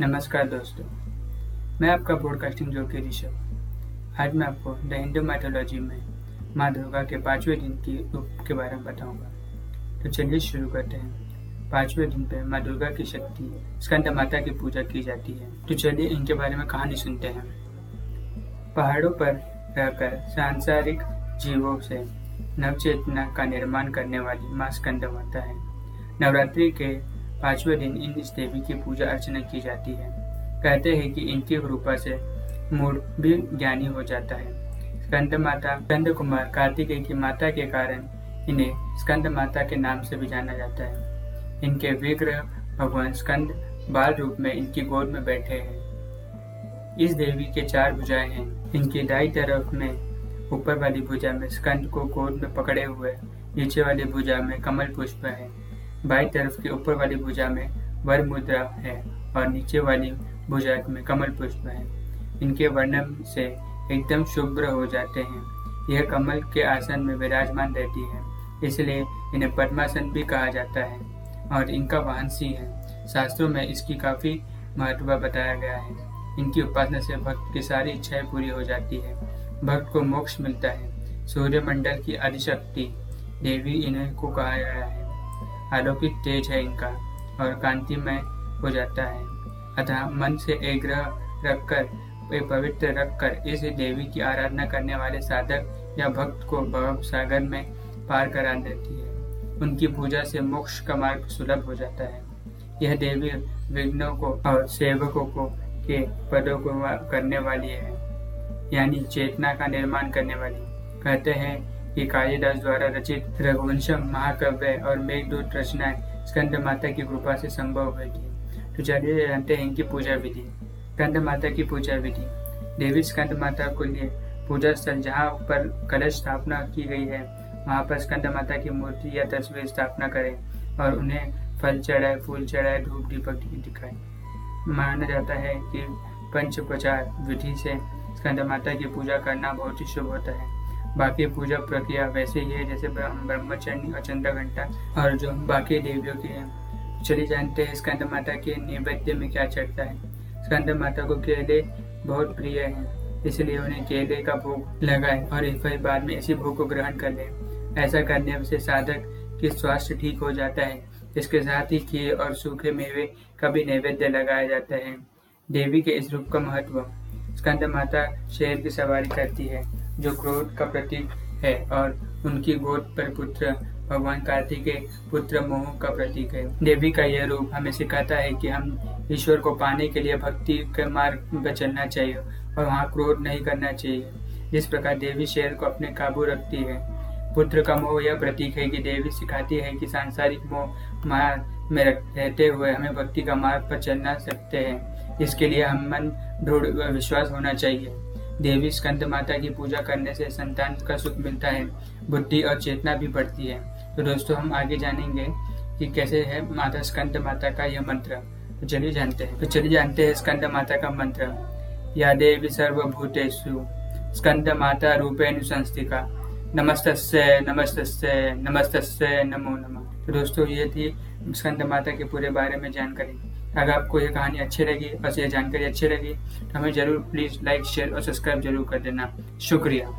नमस्कार दोस्तों, मैं आपका ब्रॉडकास्टिंग जो कि ऋषभ। आज मैं आपको द हिंदू मैथोलॉजी में माँ दुर्गा के पाँचवें दिन की रूप के बारे में बताऊँगा। तो चलिए शुरू करते हैं। पाँचवें दिन पे माँ दुर्गा की शक्ति, स्कंद माता की पूजा की जाती है। तो चलिए इनके बारे में कहानी सुनते हैं। पहाड़ों पर रहकर सांसारिक जीवों से नवचेतना का निर्माण करने वाली माँ स्कंद माता है। नवरात्रि के पाँचवें दिन इन इस देवी की पूजा अर्चना की जाती है। कहते हैं कि इनकी कृपा से मूड भी ज्ञानी हो जाता है। स्कंद माता, स्कंद कुमार, कार्तिकेय की माता के कारण इन्हें स्कंद माता के नाम से भी जाना जाता है। इनके विग्रह भगवान स्कंद बाल रूप में इनकी गोद में बैठे हैं। इस देवी के चार भुजाएँ हैं। इनकी दाई तरफ़ में ऊपर वाली भुजा में स्कंद को गोद में पकड़े हुए, नीचे वाली भुजा में कमल पुष्प है। बाई तरफ़ की ऊपर वाली भुजा में वर मुद्रा है और नीचे वाली भुजा में कमल पुष्प है। इनके वर्णन से एकदम शुभ्र हो जाते हैं। यह कमल के आसन में विराजमान रहती है, इसलिए इन्हें पद्मासन भी कहा जाता है और इनका वाहन सिंह है। शास्त्रों में इसकी काफ़ी महत्व बताया गया है। इनकी उपासना से भक्त की सारी इच्छाएँ पूरी हो जाती है। भक्त को मोक्ष मिलता है। सूर्य मंडल की अधिशक्ति देवी इन्हें को कहा गया है। अलौकिक तेज है इनका और कांतिमय हो जाता है। अतः मन से एक ग्रह रखकर पवित्र रखकर इस देवी की आराधना करने वाले साधक या भक्त को भव सागर में पार करा देती है। उनकी पूजा से मोक्ष का मार्ग सुलभ हो जाता है। यह देवी विघ्नों को और सेवकों को के पदों को करने वाली है, यानी चेतना का निर्माण करने वाली। कहते हैं कि कालिदास द्वारा रचित रघुवंशम महाकाव्य और मेघदूत रचनाएँ स्कंद माता की कृपा से संभव हुई थी। तो चलिए जानते हैं इनकी पूजा विधि। स्कंद माता की पूजा विधि। देवी स्कंद माता को लिए पूजा स्थल जहाँ पर कलश स्थापना की गई है, वहाँ पर स्कंद माता की मूर्ति या तस्वीर स्थापना करें और उन्हें फल चढ़ाए, फूल चढ़ाए, धूप, दीपक दिखाए। माना जाता है कि पंचोपचार विधि से स्कंद माता की पूजा करना बहुत ही शुभ होता है। बाकी पूजा प्रक्रिया वैसे ही है, जैसे ब्रह्मचर्य और चंद्र घंटा और जो बाकी देवियों की है, चलिए जानते हैं स्कंद माता के नैवेद्य में क्या चढ़ता है। स्कंद माता को केले बहुत प्रिय है, इसलिए उन्हें केले का भोग लगाए और फिर बाद में इसी भोग को ग्रहण कर ले। ऐसा करने से साधक की स्वास्थ्य ठीक हो जाता है, इसके साथ ही खीर और सूखे मेवे का भी नैवेद्य लगाया जाता है। देवी के इस रूप का महत्व, स्कंद माता शेर की सवारी करती है। जो क्रोध का प्रतीक है और उनकी गोद पर पुत्र, भगवान कार्तिकेय पुत्र मोह का प्रतीक है। देवी का यह रूप हमें सिखाता है कि हम ईश्वर को पाने के लिए भक्ति के मार्ग पर चलना चाहिए और वहाँ क्रोध नहीं करना चाहिए। जिस प्रकार देवी शेर को अपने काबू रखती है। पुत्र का मोह यह प्रतीक है कि देवी सिखाती है कि सांसारिक मोह माया में रहते हुए हमें भक्ति का मार्ग पर चलना सकते हैं। इसके लिए हम मन दृढ़ विश्वास होना चाहिए। देवी स्कंद माता की पूजा करने से संतान का सुख मिलता है, बुद्धि और चेतना भी बढ़ती है। तो दोस्तों, हम आगे जानेंगे कि कैसे है माता स्कंद माता का यह मंत्र। तो चलिए जानते हैं। तो चलिए जानते हैं स्कंद माता का मंत्र। या देवी सर्वभूतेषु, स्कंद माता रूपेण संस्थिका। नमस्तस्य नमस्तस्य नमस्तस्य नमो नमः। तो दोस्तों, ये थी स्कंद माता के पूरे बारे में जानकारी। अगर आपको यह कहानी अच्छी लगी, बस यह जानकारी अच्छी लगी तो हमें ज़रूर प्लीज़ लाइक शेयर और सब्सक्राइब ज़रूर कर देना। शुक्रिया।